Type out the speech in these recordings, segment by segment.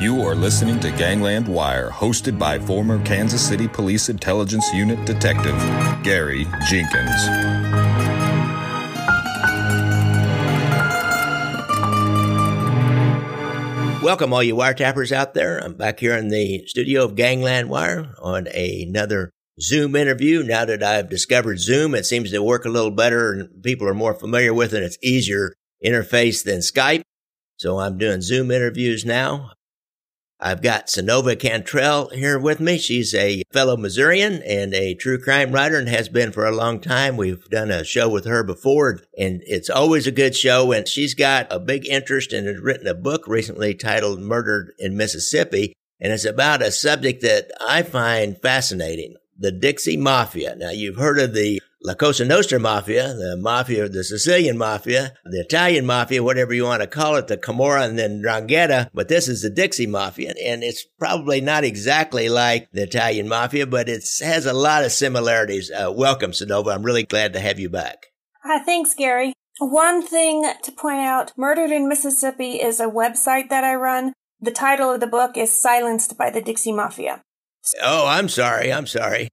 You are listening to Gangland Wire, hosted by former Kansas City Police Intelligence Unit Detective Gary Jenkins. Welcome, all you wiretappers out there. I'm back here in the studio of Gangland Wire on another Zoom interview. Now that I've discovered Zoom, it seems to work a little better and people are more familiar with it. It's easier interface than Skype. So I'm doing Zoom interviews now. I've got Synova Cantrell here with me. She's a fellow Missourian and a true crime writer and has been for a long time. We've done a show with her before and it's always a good show. And she's got a big interest and has written a book recently titled Murdered in Mississippi. And it's about a subject that I find fascinating. The Dixie Mafia. Now you've heard of the La Cosa Nostra Mafia, the mafia, the Sicilian Mafia, the Italian Mafia, whatever you want to call it, the Camorra and then 'Ndrangheta, but this is the Dixie Mafia. And it's probably not exactly like the Italian Mafia, but it has a lot of similarities. Uh, welcome, Synova. I'm really glad to have you back. Uh, thanks, Gary. One thing to point out, Murdered in Mississippi is a website that I run. The title of the book is Silenced by the Dixie Mafia. Oh, I'm sorry. I'm sorry.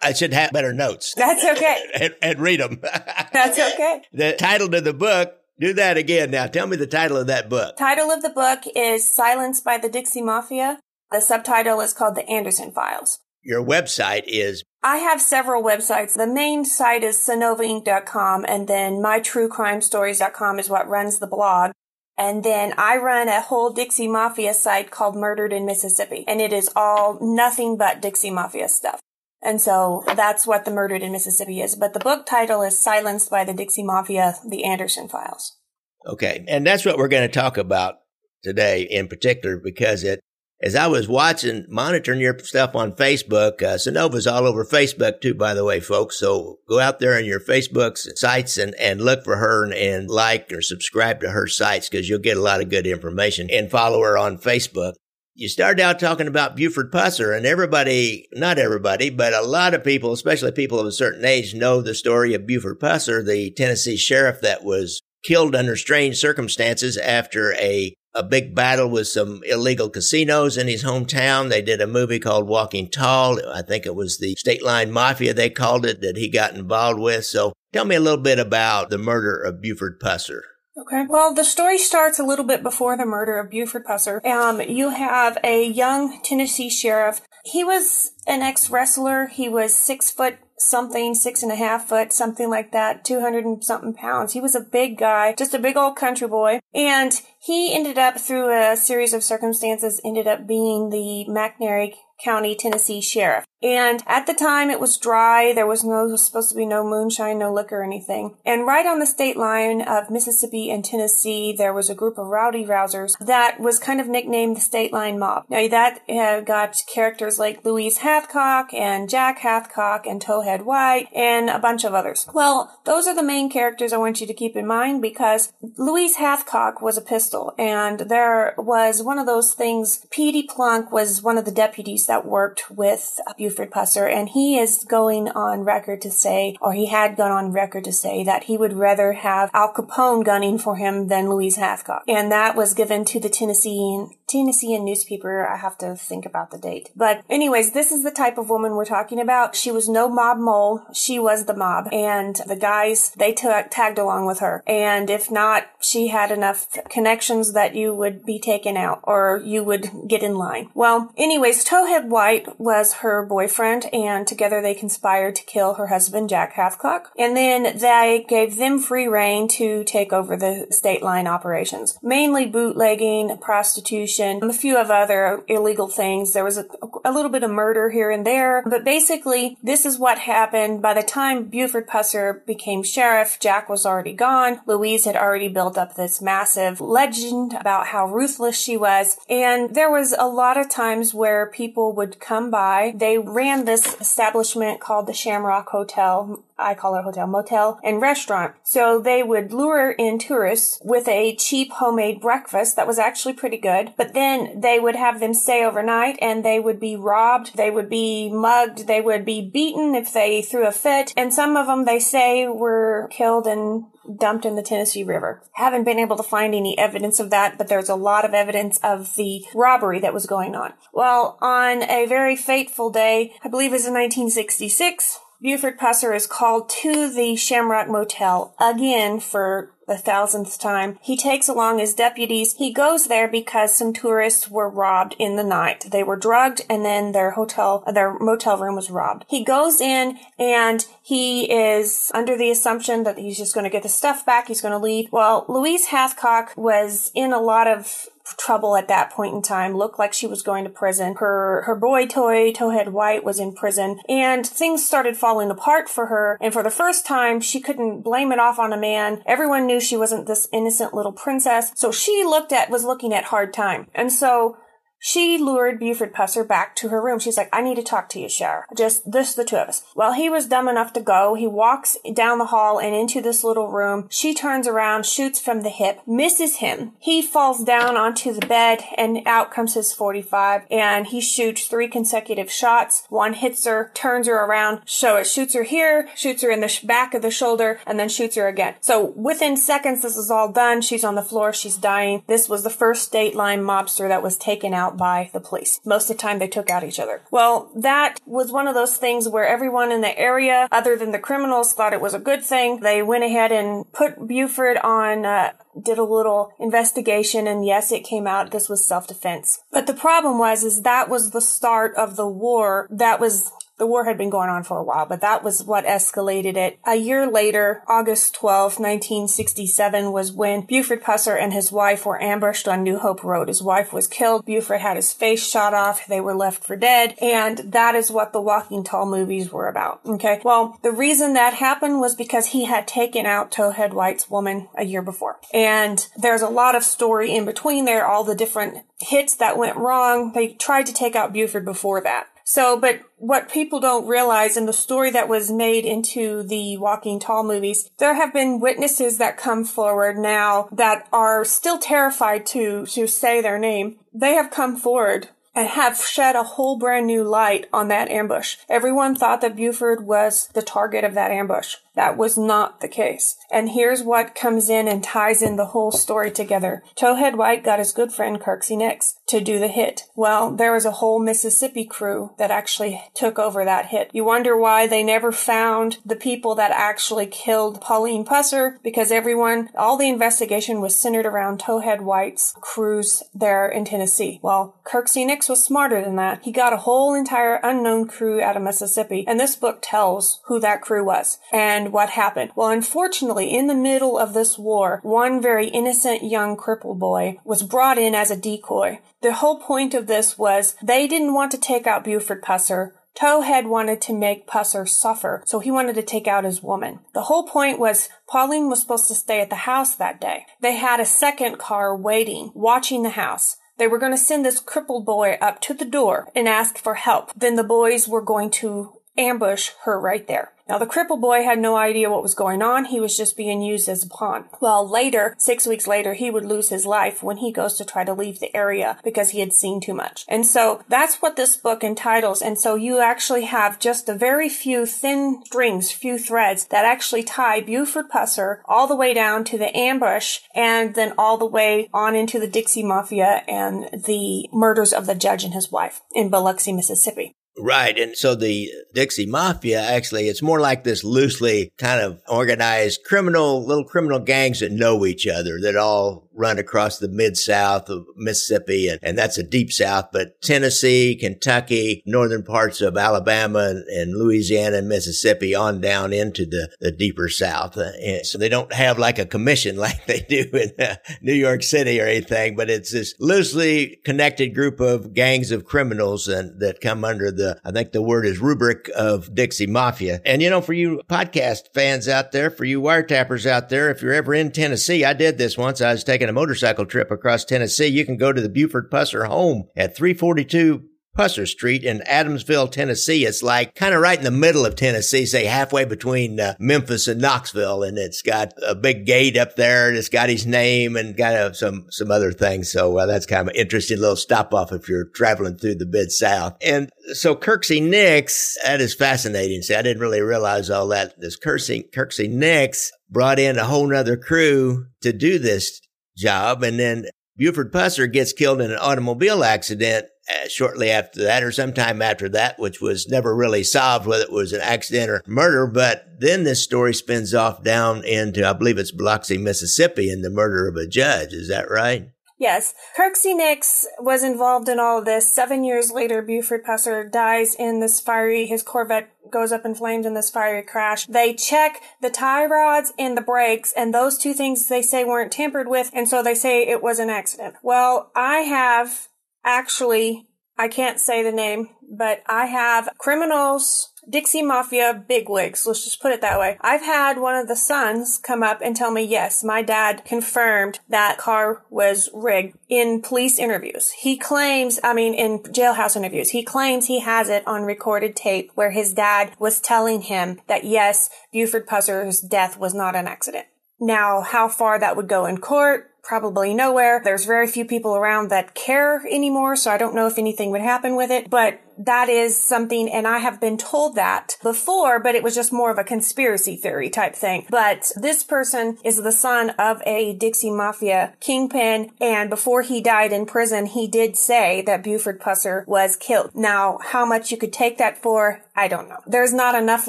I should have better notes. That's okay. and, and read them. That's okay. The title to the book, do that again now. Tell me the title of that book. Title of the book is Silenced by the Dixie Mafia. The subtitle is called The Anderson Files. Your website is I have several websites. The main site is synovainc.com and then mytruecrimestories.com is what runs the blog. And then I run a whole Dixie Mafia site called Murdered in Mississippi. And it is all nothing but Dixie Mafia stuff. And so that's what the Murdered in Mississippi is. But the book title is Silenced by the Dixie Mafia, The Anderson Files. Okay. And that's what we're going to talk about today in particular because it, as I was watching, monitoring your stuff on Facebook, uh, Synova's all over Facebook too, by the way, folks. So go out there on your Facebook sites and, and look for her and, and like or subscribe to her sites because you'll get a lot of good information and follow her on Facebook you started out talking about Buford Pusser, and everybody, not everybody, but a lot of people, especially people of a certain age, know the story of Buford Pusser, the Tennessee sheriff that was killed under strange circumstances after a, a big battle with some illegal casinos in his hometown. They did a movie called Walking Tall. I think it was the State Line Mafia, they called it, that he got involved with. So tell me a little bit about the murder of Buford Pusser. Okay. Well, the story starts a little bit before the murder of Buford Pusser. Um, you have a young Tennessee sheriff. He was an ex wrestler. He was six foot something, six and a half foot, something like that, 200 and something pounds. He was a big guy, just a big old country boy. And he ended up, through a series of circumstances, ended up being the McNairy County, Tennessee sheriff. And at the time it was dry. There was no, was supposed to be no moonshine, no liquor anything. And right on the state line of Mississippi and Tennessee, there was a group of rowdy rousers that was kind of nicknamed the state line mob. Now that uh, got characters like Louise Hathcock and Jack Hathcock and Towhead White and a bunch of others. Well, those are the main characters I want you to keep in mind because Louise Hathcock was a pistol and there was one of those things. Petey Plunk was one of the deputies that worked with Buford Pusser, and he is going on record to say, or he had gone on record to say, that he would rather have Al Capone gunning for him than Louise Hathcock. And that was given to the Tennessean, Tennessean newspaper. I have to think about the date. But anyways, this is the type of woman we're talking about. She was no mob mole. She was the mob. And the guys, they t- tagged along with her. And if not, she had enough connections that you would be taken out or you would get in line. Well, anyways, Towhead White was her boyfriend, and together they conspired to kill her husband, Jack Hathcock. And then they gave them free reign to take over the state line operations, mainly bootlegging, prostitution, a few of other illegal things. There was a, a little bit of murder here and there, but basically, this is what happened. By the time Buford Pusser became sheriff, Jack was already gone. Louise had already built up this massive legend about how ruthless she was, and there was a lot of times where people would come by. They ran this establishment called the Shamrock Hotel I call it hotel, motel, and restaurant. So they would lure in tourists with a cheap homemade breakfast that was actually pretty good, but then they would have them stay overnight and they would be robbed, they would be mugged, they would be beaten if they threw a fit, and some of them they say were killed and dumped in the Tennessee River. Haven't been able to find any evidence of that, but there's a lot of evidence of the robbery that was going on. Well, on a very fateful day, I believe it was in 1966, Buford Pusser is called to the Shamrock Motel again for the thousandth time. He takes along his deputies. He goes there because some tourists were robbed in the night. They were drugged and then their hotel, their motel room was robbed. He goes in and he is under the assumption that he's just going to get the stuff back. He's going to leave. Well, Louise Hathcock was in a lot of trouble at that point in time, looked like she was going to prison. Her, her boy toy, Towhead White, was in prison and things started falling apart for her. And for the first time, she couldn't blame it off on a man. Everyone knew she wasn't this innocent little princess. So she looked at, was looking at hard time. And so she lured Buford Pusser back to her room. She's like, I need to talk to you, Cher. Just this, the two of us. Well, he was dumb enough to go. He walks down the hall and into this little room. She turns around, shoots from the hip, misses him. He falls down onto the bed and out comes his 45 and he shoots three consecutive shots. One hits her, turns her around, so it shoots her here, shoots her in the back of the shoulder, and then shoots her again. So within seconds, this is all done. She's on the floor. She's dying. This was the first state Dateline mobster that was taken out by the police. Most of the time they took out each other. Well, that was one of those things where everyone in the area, other than the criminals, thought it was a good thing. They went ahead and put Buford on, uh, did a little investigation and yes, it came out this was self-defense. But the problem was, is that was the start of the war that was the war had been going on for a while, but that was what escalated it. A year later, August 12, 1967 was when Buford Pusser and his wife were ambushed on New Hope Road. His wife was killed. Buford had his face shot off. They were left for dead. And that is what the Walking Tall movies were about. Okay. Well, the reason that happened was because he had taken out Towhead White's woman a year before. And there's a lot of story in between there, all the different hits that went wrong. They tried to take out Buford before that. So, but what people don't realize in the story that was made into the Walking Tall movies, there have been witnesses that come forward now that are still terrified to, to say their name. They have come forward and have shed a whole brand new light on that ambush. Everyone thought that Buford was the target of that ambush. That was not the case. And here's what comes in and ties in the whole story together. Towhead White got his good friend Kirksey Nix to do the hit. Well, there was a whole Mississippi crew that actually took over that hit. You wonder why they never found the people that actually killed Pauline Pusser because everyone, all the investigation was centered around Towhead White's crews there in Tennessee. Well, Kirksey Nix was smarter than that. He got a whole entire unknown crew out of Mississippi and this book tells who that crew was. And and what happened? Well, unfortunately, in the middle of this war, one very innocent young cripple boy was brought in as a decoy. The whole point of this was they didn't want to take out Buford Pusser. Towhead wanted to make Pusser suffer, so he wanted to take out his woman. The whole point was Pauline was supposed to stay at the house that day. They had a second car waiting, watching the house. They were going to send this crippled boy up to the door and ask for help. Then the boys were going to ambush her right there. Now, the cripple boy had no idea what was going on. He was just being used as a pawn. Well, later, six weeks later, he would lose his life when he goes to try to leave the area because he had seen too much. And so that's what this book entitles. And so you actually have just a very few thin strings, few threads that actually tie Buford Pusser all the way down to the ambush and then all the way on into the Dixie Mafia and the murders of the judge and his wife in Biloxi, Mississippi. Right. And so the Dixie Mafia, actually, it's more like this loosely kind of organized criminal, little criminal gangs that know each other that all run across the mid South of Mississippi. And, and that's a deep South, but Tennessee, Kentucky, northern parts of Alabama and, and Louisiana and Mississippi on down into the, the deeper South. Uh, and so they don't have like a commission like they do in uh, New York City or anything, but it's this loosely connected group of gangs of criminals and that come under the, I think the word is rubric of Dixie Mafia. And you know, for you podcast fans out there, for you wiretappers out there, if you're ever in Tennessee, I did this once. I was taking taking a motorcycle trip across Tennessee, you can go to the Buford Pusser home at 342 Pusser Street in Adamsville, Tennessee. It's like kind of right in the middle of Tennessee, say halfway between uh, Memphis and Knoxville. And it's got a big gate up there and it's got his name and got some, some other things. So uh, that's kind of an interesting little stop off if you're traveling through the mid South. And so Kirksey Nix, that is fascinating. See, I didn't really realize all that. This Kirksey, Kirksey Nix brought in a whole nother crew to do this job. And then Buford Pusser gets killed in an automobile accident uh, shortly after that or sometime after that, which was never really solved whether it was an accident or murder. But then this story spins off down into, I believe it's Biloxi, Mississippi and the murder of a judge. Is that right? Yes. Kirksey Nix was involved in all of this. Seven years later, Buford Pusser dies in this fiery, his Corvette goes up in flames in this fiery crash. They check the tie rods and the brakes, and those two things they say weren't tampered with, and so they say it was an accident. Well, I have actually, I can't say the name, but I have criminals, Dixie Mafia bigwigs. Let's just put it that way. I've had one of the sons come up and tell me, yes, my dad confirmed that car was rigged in police interviews. He claims, I mean, in jailhouse interviews, he claims he has it on recorded tape where his dad was telling him that yes, Buford Pusser's death was not an accident. Now, how far that would go in court, probably nowhere. There's very few people around that care anymore, so I don't know if anything would happen with it, but that is something, and I have been told that before, but it was just more of a conspiracy theory type thing. But this person is the son of a Dixie Mafia kingpin, and before he died in prison, he did say that Buford Pusser was killed. Now, how much you could take that for, I don't know. There's not enough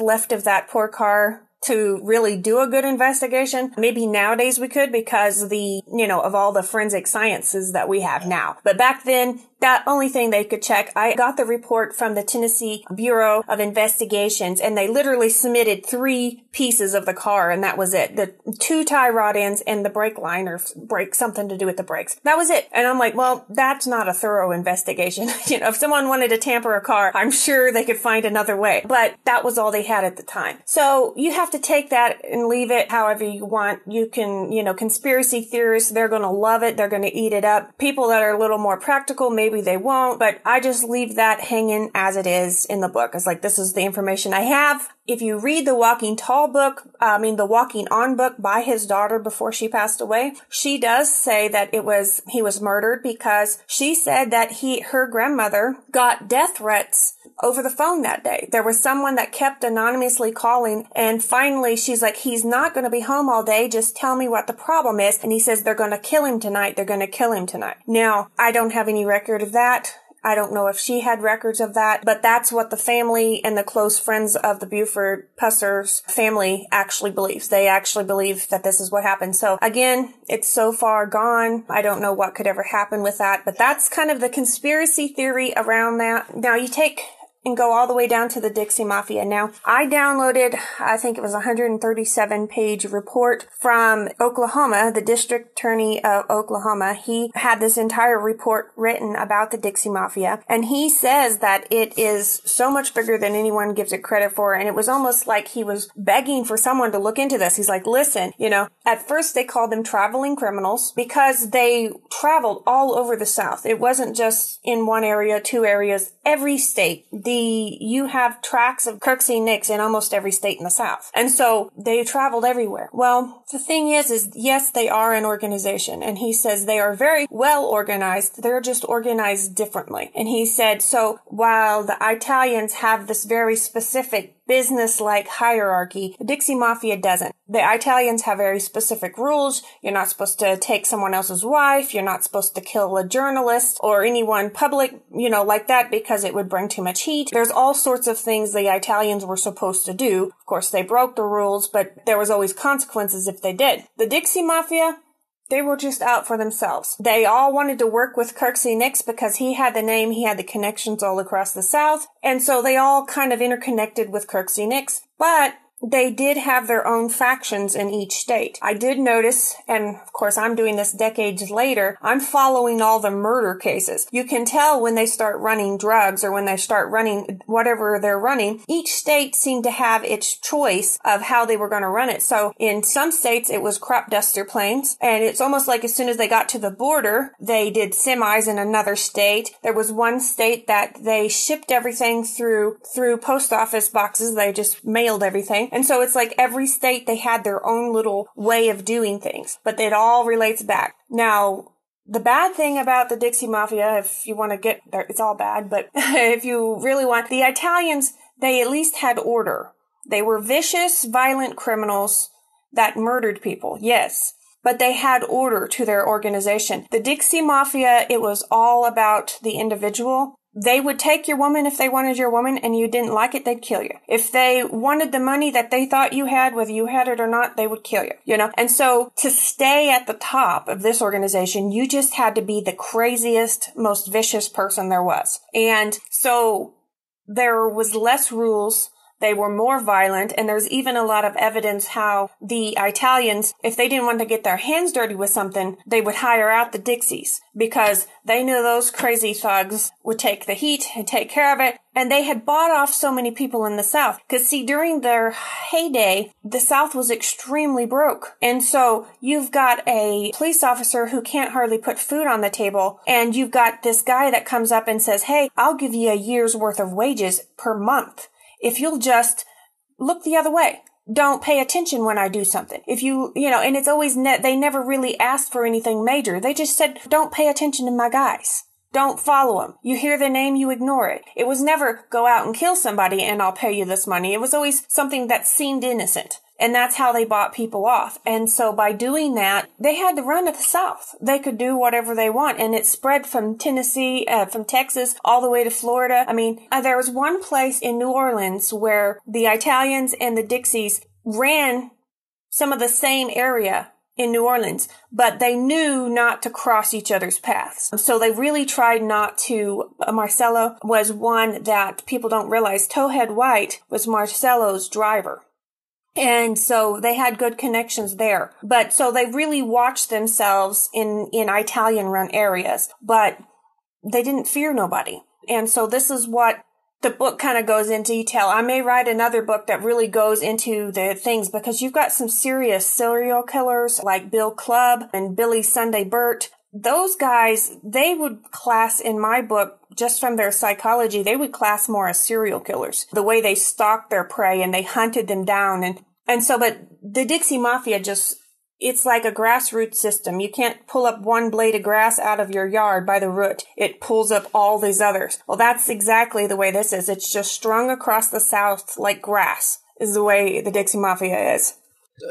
left of that poor car to really do a good investigation. Maybe nowadays we could because the, you know, of all the forensic sciences that we have now. But back then, that only thing they could check. I got the report from the Tennessee Bureau of Investigations and they literally submitted three pieces of the car and that was it. The two tie rod ends and the brake line or brake, something to do with the brakes. That was it. And I'm like, well, that's not a thorough investigation. you know, if someone wanted to tamper a car, I'm sure they could find another way, but that was all they had at the time. So you have to take that and leave it however you want. You can, you know, conspiracy theorists, they're going to love it. They're going to eat it up. People that are a little more practical, maybe maybe they won't, but I just leave that hanging as it is in the book. It's like, this is the information I have. If you read the Walking Tall book, I mean, the Walking On book by his daughter before she passed away, she does say that it was, he was murdered because she said that he, her grandmother got death threats over the phone that day. There was someone that kept anonymously calling and finally she's like, he's not going to be home all day. Just tell me what the problem is. And he says, they're going to kill him tonight. They're going to kill him tonight. Now, I don't have any record of that. I don't know if she had records of that, but that's what the family and the close friends of the Buford Pussers family actually believes. They actually believe that this is what happened. So again, it's so far gone. I don't know what could ever happen with that, but that's kind of the conspiracy theory around that. Now you take and go all the way down to the Dixie Mafia. Now, I downloaded, I think it was a 137 page report from Oklahoma, the district attorney of Oklahoma. He had this entire report written about the Dixie Mafia, and he says that it is so much bigger than anyone gives it credit for. And it was almost like he was begging for someone to look into this. He's like, listen, you know, at first they called them traveling criminals because they traveled all over the South. It wasn't just in one area, two areas, every state. The you have tracks of Kirksey Nix in almost every state in the South. And so they traveled everywhere. Well, the thing is, is yes, they are an organization. And he says they are very well organized. They're just organized differently. And he said, so while the Italians have this very specific business-like hierarchy. The Dixie Mafia doesn't. The Italians have very specific rules. You're not supposed to take someone else's wife. You're not supposed to kill a journalist or anyone public, you know, like that because it would bring too much heat. There's all sorts of things the Italians were supposed to do. Of course, they broke the rules, but there was always consequences if they did. The Dixie Mafia, they were just out for themselves. They all wanted to work with Kirksey Nix because he had the name, he had the connections all across the South, and so they all kind of interconnected with Kirksey Nix. But they did have their own factions in each state. I did notice, and of course I'm doing this decades later, I'm following all the murder cases. You can tell when they start running drugs or when they start running whatever they're running, each state seemed to have its choice of how they were going to run it. So in some states it was crop duster planes, and it's almost like as soon as they got to the border, they did semis in another state. There was one state that they shipped everything through through post office boxes. They just mailed everything. And so it's like every state, they had their own little way of doing things, but it all relates back. Now, the bad thing about the Dixie Mafia, if you want to get there, it's all bad, but if you really want, the Italians, they at least had order. They were vicious, violent criminals that murdered people, yes, but they had order to their organization. The Dixie Mafia, it was all about the individual they would take your woman if they wanted your woman and you didn't like it, they'd kill you. If they wanted the money that they thought you had, whether you had it or not, they would kill you, you know? And so to stay at the top of this organization, you just had to be the craziest, most vicious person there was. And so there was less rules they were more violent, and there's even a lot of evidence how the Italians, if they didn't want to get their hands dirty with something, they would hire out the Dixies because they knew those crazy thugs would take the heat and take care of it. And they had bought off so many people in the South. Cause see, during their heyday, the South was extremely broke. And so you've got a police officer who can't hardly put food on the table. And you've got this guy that comes up and says, Hey, I'll give you a year's worth of wages per month if you'll just look the other way. Don't pay attention when I do something. If you, you know, and it's always, ne- they never really asked for anything major. They just said, don't pay attention to my guys. Don't follow them. You hear the name, you ignore it. It was never go out and kill somebody and I'll pay you this money. It was always something that seemed innocent. And that's how they bought people off. And so by doing that, they had to run to the South. They could do whatever they want. And it spread from Tennessee, uh, from Texas, all the way to Florida. I mean, uh, there was one place in New Orleans where the Italians and the Dixies ran some of the same area in New Orleans, but they knew not to cross each other's paths. So they really tried not to. Uh, Marcello was one that people don't realize. Towhead White was Marcello's driver. And so they had good connections there. But so they really watched themselves in, in Italian run areas, but they didn't fear nobody. And so this is what the book kind of goes into detail. I may write another book that really goes into the things because you've got some serious serial killers like Bill Clubb and Billy Sunday Birt. Those guys, they would class in my book just from their psychology, they would class more as serial killers. The way they stalked their prey and they hunted them down and and so, but the Dixie Mafia just, it's like a grassroots system. You can't pull up one blade of grass out of your yard by the root. It pulls up all these others. Well, that's exactly the way this is. It's just strung across the South like grass is the way the Dixie Mafia is.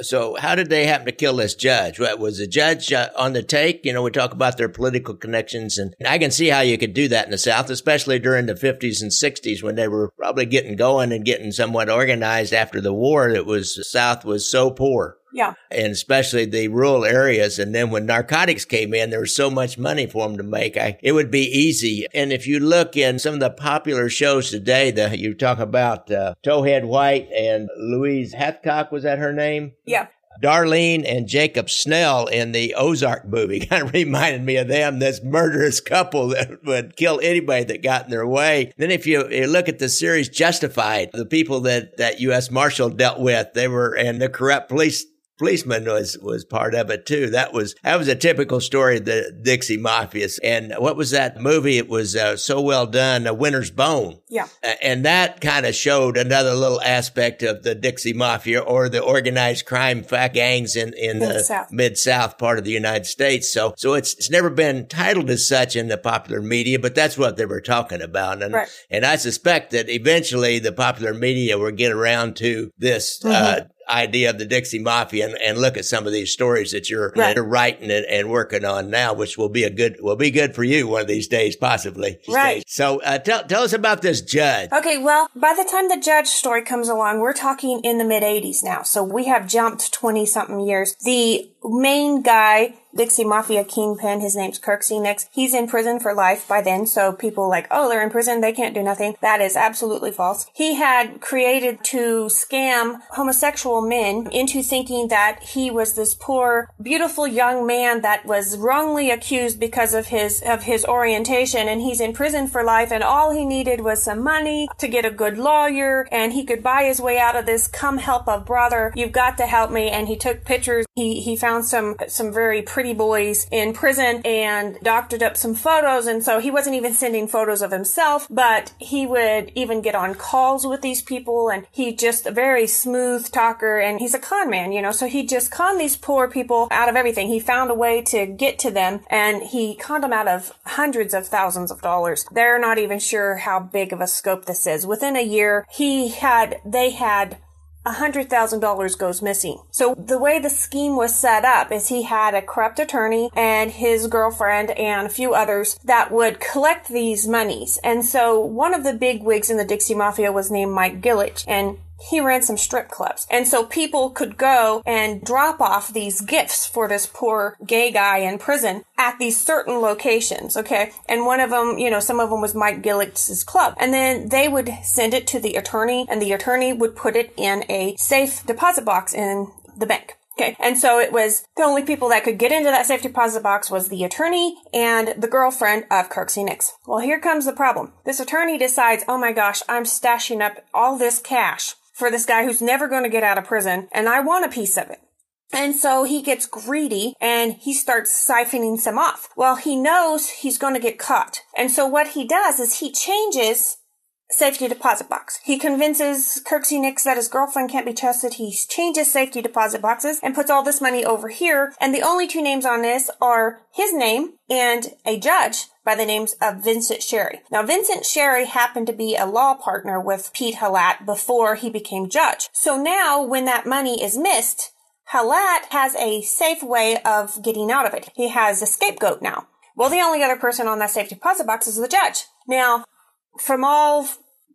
So, how did they happen to kill this judge? What, was the judge uh, on the take? You know, we talk about their political connections, and, I can see how you could do that in the South, especially during the 50s and 60s when they were probably getting going and getting somewhat organized after the war. It was the South was so poor. Yeah. And especially the rural areas. And then when narcotics came in, there was so much money for them to make. I, it would be easy. And if you look in some of the popular shows today, the, you talk about uh, Towhead White and Louise Hathcock, was that her name? Yeah. Darlene and Jacob Snell in the Ozark movie kind of reminded me of them, this murderous couple that would kill anybody that got in their way. Then if you, you, look at the series Justified, the people that, that U.S. Marshal dealt with, they were, and the corrupt police policeman was was part of it too. That was that was a typical story of the Dixie Mafia. And what was that movie? It was uh, so well done, A Winter's Bone. Yeah, and that kind of showed another little aspect of the Dixie Mafia or the organized crime fact gangs in in the mid South part of the United States. So so it's it's never been titled as such in the popular media, but that's what they were talking about. And right. and I suspect that eventually the popular media will get around to this. Uh, mm-hmm. Uh, idea of the Dixie Mafia and, and look at some of these stories that you're, right. writing and, and, working on now, which will be a good, will be good for you one of these days, possibly. Right. Days. So, uh, tell, tell us about this judge. Okay. Well, by the time the judge story comes along, we're talking in the mid 80s now. So we have jumped 20 something years. The main guy Dixie Mafia kingpin. His name's Kirksey Nix. He's in prison for life by then, so people like, oh, they're in prison, they can't do nothing. That is absolutely false. He had created to scam homosexual men into thinking that he was this poor, beautiful young man that was wrongly accused because of his of his orientation, and he's in prison for life, and all he needed was some money to get a good lawyer, and he could buy his way out of this. Come help a brother. You've got to help me. And he took pictures. He he found some some very pretty pretty boys in prison and doctored up some photos. And so he wasn't even sending photos of himself, but he would even get on calls with these people. And he just a very smooth talker and he's a con man, you know, so he just conned these poor people out of everything. He found a way to get to them and he conned them out of hundreds of thousands of dollars. They're not even sure how big of a scope this is. Within a year, he had, they had $100,000 goes missing. So the way the scheme was set up is he had a corrupt attorney and his girlfriend and a few others that would collect these monies. And so one of the big wigs in the Dixie Mafia was named Mike Gillich and he ran some strip clubs. And so people could go and drop off these gifts for this poor gay guy in prison at these certain locations, okay? And one of them, you know, some of them was Mike Gillich's club. And then they would send it to the attorney and the attorney would put it in a safe deposit box in the bank. Okay. And so it was the only people that could get into that safe deposit box was the attorney and the girlfriend of Kirksey Nix. Well, here comes the problem. This attorney decides, oh my gosh, I'm stashing up all this cash for this guy who's never going to get out of prison, and I want a piece of it. And so he gets greedy and he starts siphoning some off. Well, he knows he's going to get caught. And so what he does is he changes safety deposit box. He convinces Kirksey Nix that his girlfriend can't be trusted. He changes safety deposit boxes and puts all this money over here. And the only two names on this are his name and a judge by the names of Vincent Sherry. Now, Vincent Sherry happened to be a law partner with Pete Halat before he became judge. So now when that money is missed, Halat has a safe way of getting out of it. He has a scapegoat now. Well, the only other person on that safe deposit box is the judge. Now, from all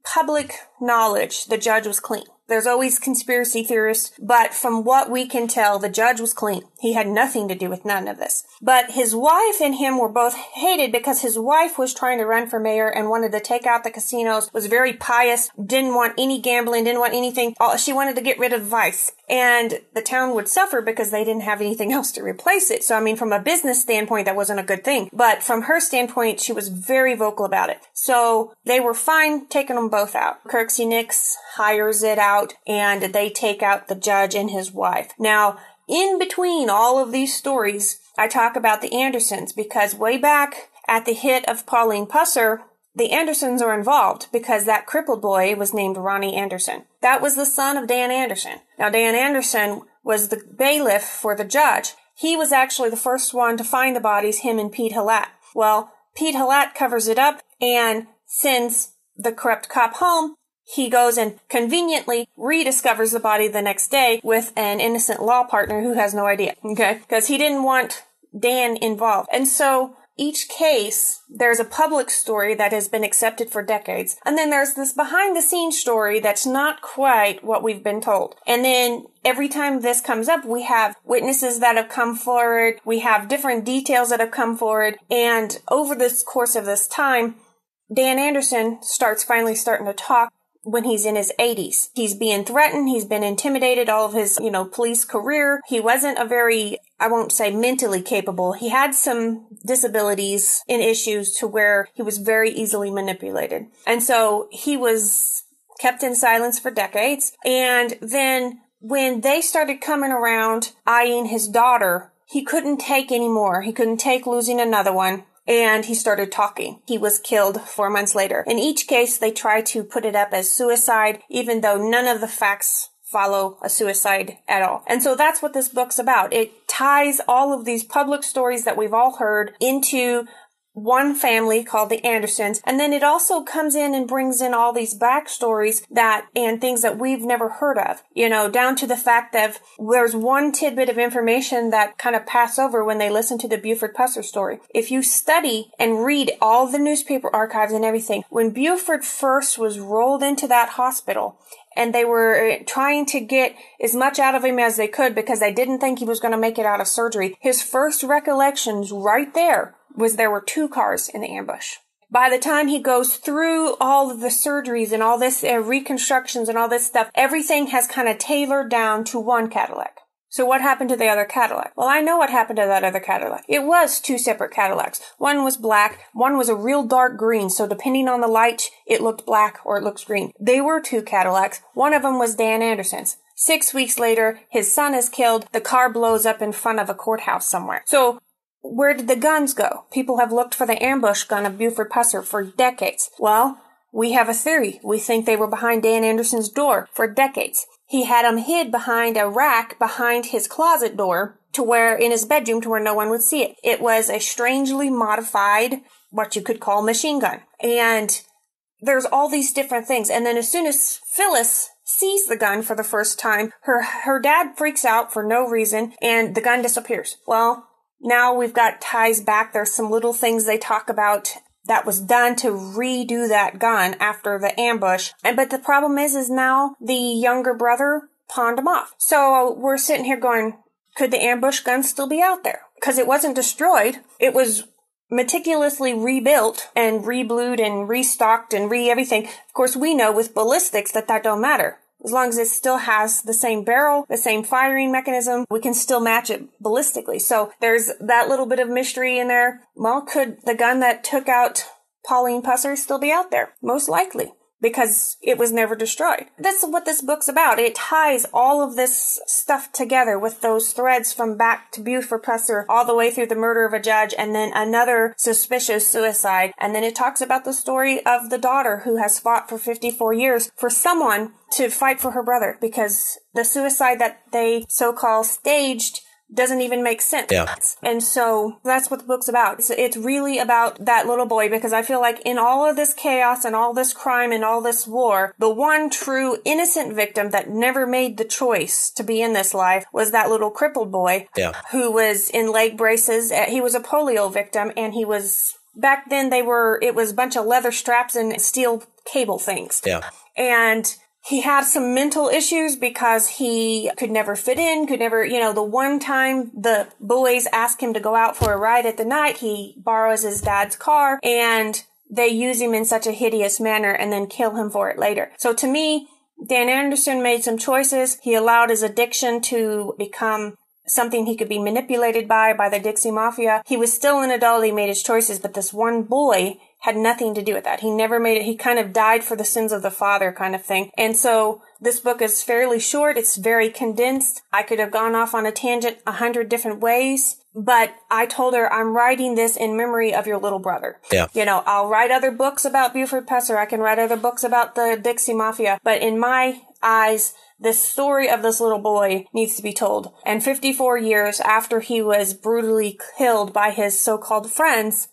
public knowledge, the judge was clean. There's always conspiracy theorists, but from what we can tell, the judge was clean. He had nothing to do with none of this. But his wife and him were both hated because his wife was trying to run for mayor and wanted to take out the casinos, was very pious, didn't want any gambling, didn't want anything. She wanted to get rid of vice. And the town would suffer because they didn't have anything else to replace it. So, I mean, from a business standpoint, that wasn't a good thing. But from her standpoint, she was very vocal about it. So they were fine taking them both out. Kirksey Nix hires it out and they take out the judge and his wife. Now, in between all of these stories, I talk about the Andersons because way back at the hit of Pauline Pusser, the Andersons are involved because that crippled boy was named Ronnie Anderson. That was the son of Dan Anderson. Now, Dan Anderson was the bailiff for the judge. He was actually the first one to find the bodies, him and Pete Halat. Well, Pete Halat covers it up and sends the corrupt cop home. He goes and conveniently rediscovers the body the next day with an innocent law partner who has no idea. Okay? Because he didn't want Dan involved. And so each case, there's a public story that has been accepted for decades. And then there's this behind the scenes story that's not quite what we've been told. And then every time this comes up, we have witnesses that have come forward. We have different details that have come forward. And over this course of this time, Dan Anderson starts finally starting to talk when he's in his 80s. He's being threatened. He's been intimidated all of his, you know, police career. He wasn't a very, I won't say mentally capable. He had some disabilities and issues to where he was very easily manipulated. And so he was kept in silence for decades. And then when they started coming around eyeing his daughter, he couldn't take anymore. He couldn't take losing another one and he started talking. He was killed four months later. In each case, they try to put it up as suicide, even though none of the facts follow a suicide at all. And so that's what this book's about. It ties all of these public stories that we've all heard into one family called the Andersons. And then it also comes in and brings in all these backstories that and things that we've never heard of, you know, down to the fact that there's one tidbit of information that kind of pass over when they listen to the Buford Pusser story. If you study and read all the newspaper archives and everything, when Buford first was rolled into that hospital and they were eh, trying to get as much out of him as they could because they didn't think he was going to make it out of surgery. His first recollections right there was there were two cars in the ambush. By the time he goes through all of the surgeries and all this uh, reconstructions and all this stuff, everything has kind of tailored down to one Cadillac. So what happened to the other Cadillac? Well, I know what happened to that other Cadillac. It was two separate Cadillacs. One was black, one was a real dark green, so depending on the light, it looked black or it looks green. They were two Cadillacs. One of them was Dan Anderson's. Six weeks later, his son is killed. The car blows up in front of a courthouse somewhere. So where did the guns go? People have looked for the ambush gun of Buford Pusser for decades. Well, we have a theory. We think they were behind Dan Anderson's door for decades. He had them hid behind a rack behind his closet door to where in his bedroom to where no one would see it. It was a strangely modified, what you could call machine gun. And there's all these different things. And then as soon as Phyllis sees the gun for the first time, her, her dad freaks out for no reason and the gun disappears. Well, now we've got ties back. There's some little things they talk about that was done to redo that gun after the ambush. And but the problem is, is now the younger brother pawned him off. So we're sitting here going, could the ambush gun still be out there? Because it wasn't destroyed. It was meticulously rebuilt and reblued and restocked and re everything. Of course, we know with ballistics that that don't matter. As long as it still has the same barrel, the same firing mechanism, we can still match it ballistically. So there's that little bit of mystery in there. Well, could the gun that took out Pauline Pusser still be out there? Most likely because it was never destroyed. That's what this book's about. It ties all of this stuff together with those threads from back to Buford Pusser all the way through the murder of a judge and then another suspicious suicide. And then it talks about the story of the daughter who has fought for 54 years for someone to fight for her brother because the suicide that they so-called staged doesn't even make sense. Yeah. And so that's what the book's about. It's, it's really about that little boy because I feel like in all of this chaos and all this crime and all this war, the one true innocent victim that never made the choice to be in this life was that little crippled boy yeah. who was in leg braces. Uh, he was a polio victim and he was back then they were it was a bunch of leather straps and steel cable things. Yeah. And he had some mental issues because he could never fit in, could never, you know, the one time the boys ask him to go out for a ride at the night, he borrows his dad's car and they use him in such a hideous manner and then kill him for it later. So to me, Dan Anderson made some choices. He allowed his addiction to become something he could be manipulated by, by the Dixie Mafia. He was still an adult. He made his choices, but this one boy had nothing to do with that. He never made it. He kind of died for the sins of the father kind of thing. And so this book is fairly short. It's very condensed. I could have gone off on a tangent a hundred different ways, but I told her I'm writing this in memory of your little brother. Yeah. You know, I'll write other books about Buford Pusser. I can write other books about the Dixie Mafia, but in my eyes, the story of this little boy needs to be told. And 54 years after he was brutally killed by his so-called friends,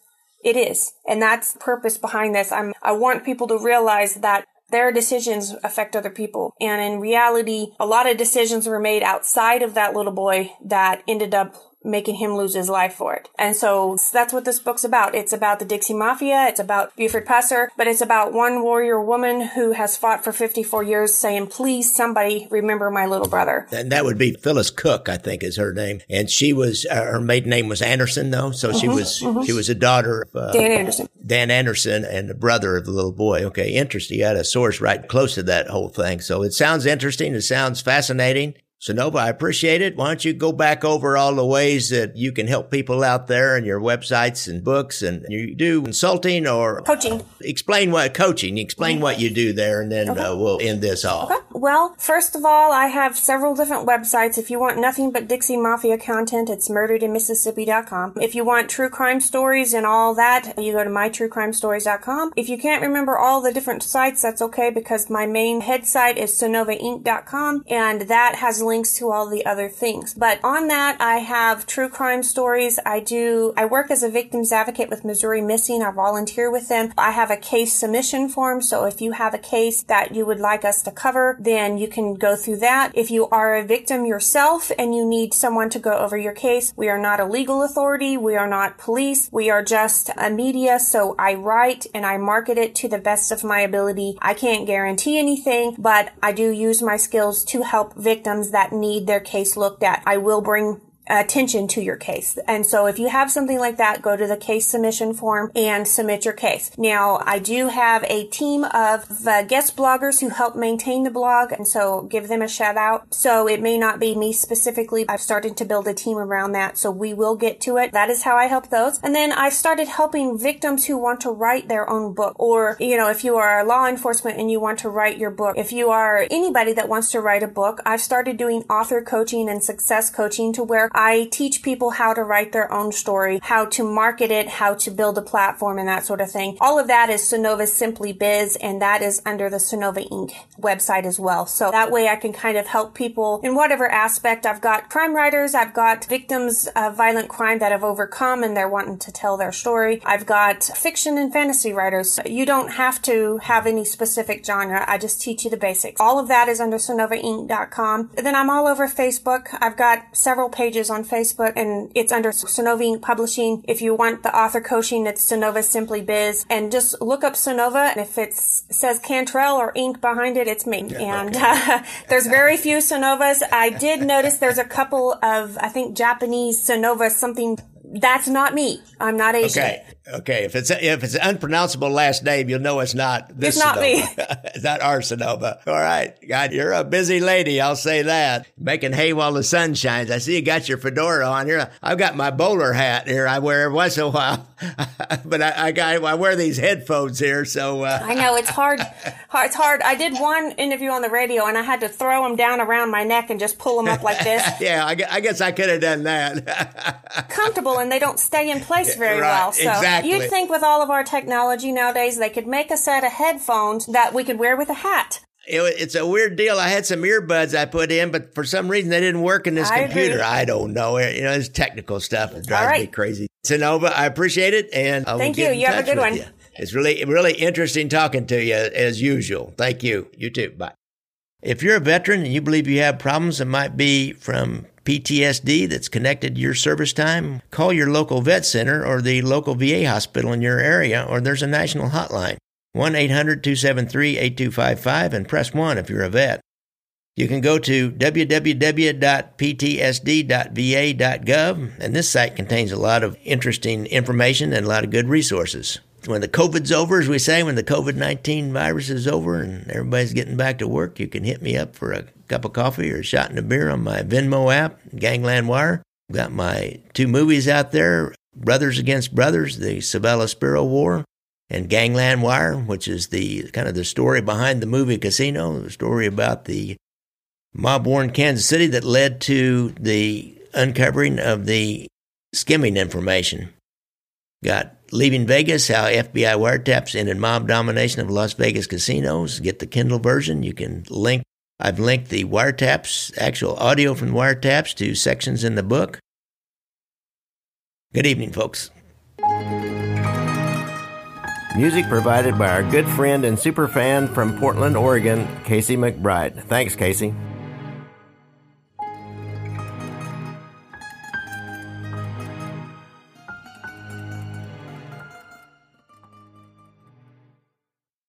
it is. And that's the purpose behind this. I'm, I want people to realize that their decisions affect other people. And in reality, a lot of decisions were made outside of that little boy that ended up making him lose his life for it. And so that's what this book's about. It's about the Dixie Mafia. It's about Buford Pusser, but it's about one warrior woman who has fought for 54 years saying, please somebody remember my little brother. And that would be Phyllis Cook, I think is her name. And she was, uh, her maiden name was Anderson though. So mm-hmm, she was, mm-hmm. she was a daughter of uh, Dan Anderson. Dan Anderson and the brother of the little boy. Okay. Interesting. You had a source right close to that whole thing. So it sounds interesting. It sounds fascinating. Synova, I appreciate it. Why don't you go back over all the ways that you can help people out there and your websites and books and you do consulting or coaching. Explain what coaching, explain what you do there and then okay. uh, we'll end this off. Okay. Well, first of all, I have several different websites. If you want nothing but Dixie Mafia content, it's murderedinmississippi.com. If you want true crime stories and all that, you go to mytruecrimestories.com. If you can't remember all the different sites, that's okay because my main head site is synovainc.com and that has links to all the other things. But on that, I have true crime stories. I do, I work as a victim's advocate with Missouri Missing. I volunteer with them. I have a case submission form. So if you have a case that you would like us to cover, then you can go through that. If you are a victim yourself and you need someone to go over your case, we are not a legal authority. We are not police. We are just a media. So I write and I market it to the best of my ability. I can't guarantee anything, but I do use my skills to help victims that need their case looked at. I will bring attention to your case. And so if you have something like that, go to the case submission form and submit your case. Now, I do have a team of uh, guest bloggers who help maintain the blog, and so give them a shout out. So it may not be me specifically. I've started to build a team around that, so we will get to it. That is how I help those. And then I started helping victims who want to write their own book, or, you know, if you are law enforcement and you want to write your book, if you are anybody that wants to write a book, I've started doing author coaching and success coaching to where I teach people how to write their own story, how to market it, how to build a platform and that sort of thing. All of that is Synova Simply Biz and that is under the Synova Inc. website as well. So that way I can kind of help people in whatever aspect. I've got crime writers, I've got victims of violent crime that have overcome and they're wanting to tell their story. I've got fiction and fantasy writers. You don't have to have any specific genre. I just teach you the basics. All of that is under synovainc.com. Then I'm all over Facebook. I've got several pages on Facebook and it's under Synova Publishing. If you want the author coaching, it's Synova Simply Biz and just look up Synova and if it says Cantrell or ink behind it, it's me. Yeah, and okay. uh, there's very few Synovas. I did notice there's a couple of, I think, Japanese Synova something that's not me. I'm not Asian. Okay. Okay, if it's if it's an unpronounceable last name, you'll know it's not this. It's not me. it's not Arsenova. All right, God, you're a busy lady. I'll say that. Making hay while the sun shines. I see you got your fedora on here. I've got my bowler hat here. I wear once in a while, but I, I got I wear these headphones here. So uh, I know it's hard. It's hard. I did one interview on the radio, and I had to throw them down around my neck and just pull them up like this. yeah, I, I, guess I could have done that. Comfortable, and they don't stay in place very right, well. So. Exactly. Exactly. You'd think with all of our technology nowadays, they could make a set of headphones that we could wear with a hat. It, it's a weird deal. I had some earbuds I put in, but for some reason they didn't work in this I computer. Agree. I don't know. You know, it's technical stuff. It drives right. me crazy. Synova, I appreciate it, and I thank you. You have a good one. You. It's really, really interesting talking to you as usual. Thank you. You too. Bye. If you're a veteran and you believe you have problems that might be from PTSD that's connected to your service time, call your local vet center or the local VA hospital in your area, or there's a national hotline 1 800 273 8255 and press 1 if you're a vet. You can go to www.ptsd.va.gov, and this site contains a lot of interesting information and a lot of good resources when the COVID's over, as we say, when the COVID 19 virus is over and everybody's getting back to work, you can hit me up for a cup of coffee or a shot in a beer on my Venmo app, Gangland Wire. Got my two movies out there Brothers Against Brothers, the Civella Spero War, and Gangland Wire, which is the kind of the story behind the movie Casino, the story about the mob war in Kansas City that led to the uncovering of the skimming information. Got Leaving Vegas, how FBI wiretaps ended mob domination of Las Vegas casinos. Get the Kindle version. You can link. I've linked the wiretaps, actual audio from wiretaps to sections in the book. Good evening, folks. Music provided by our good friend and super fan from Portland, Oregon, Casey McBride. Thanks, Casey.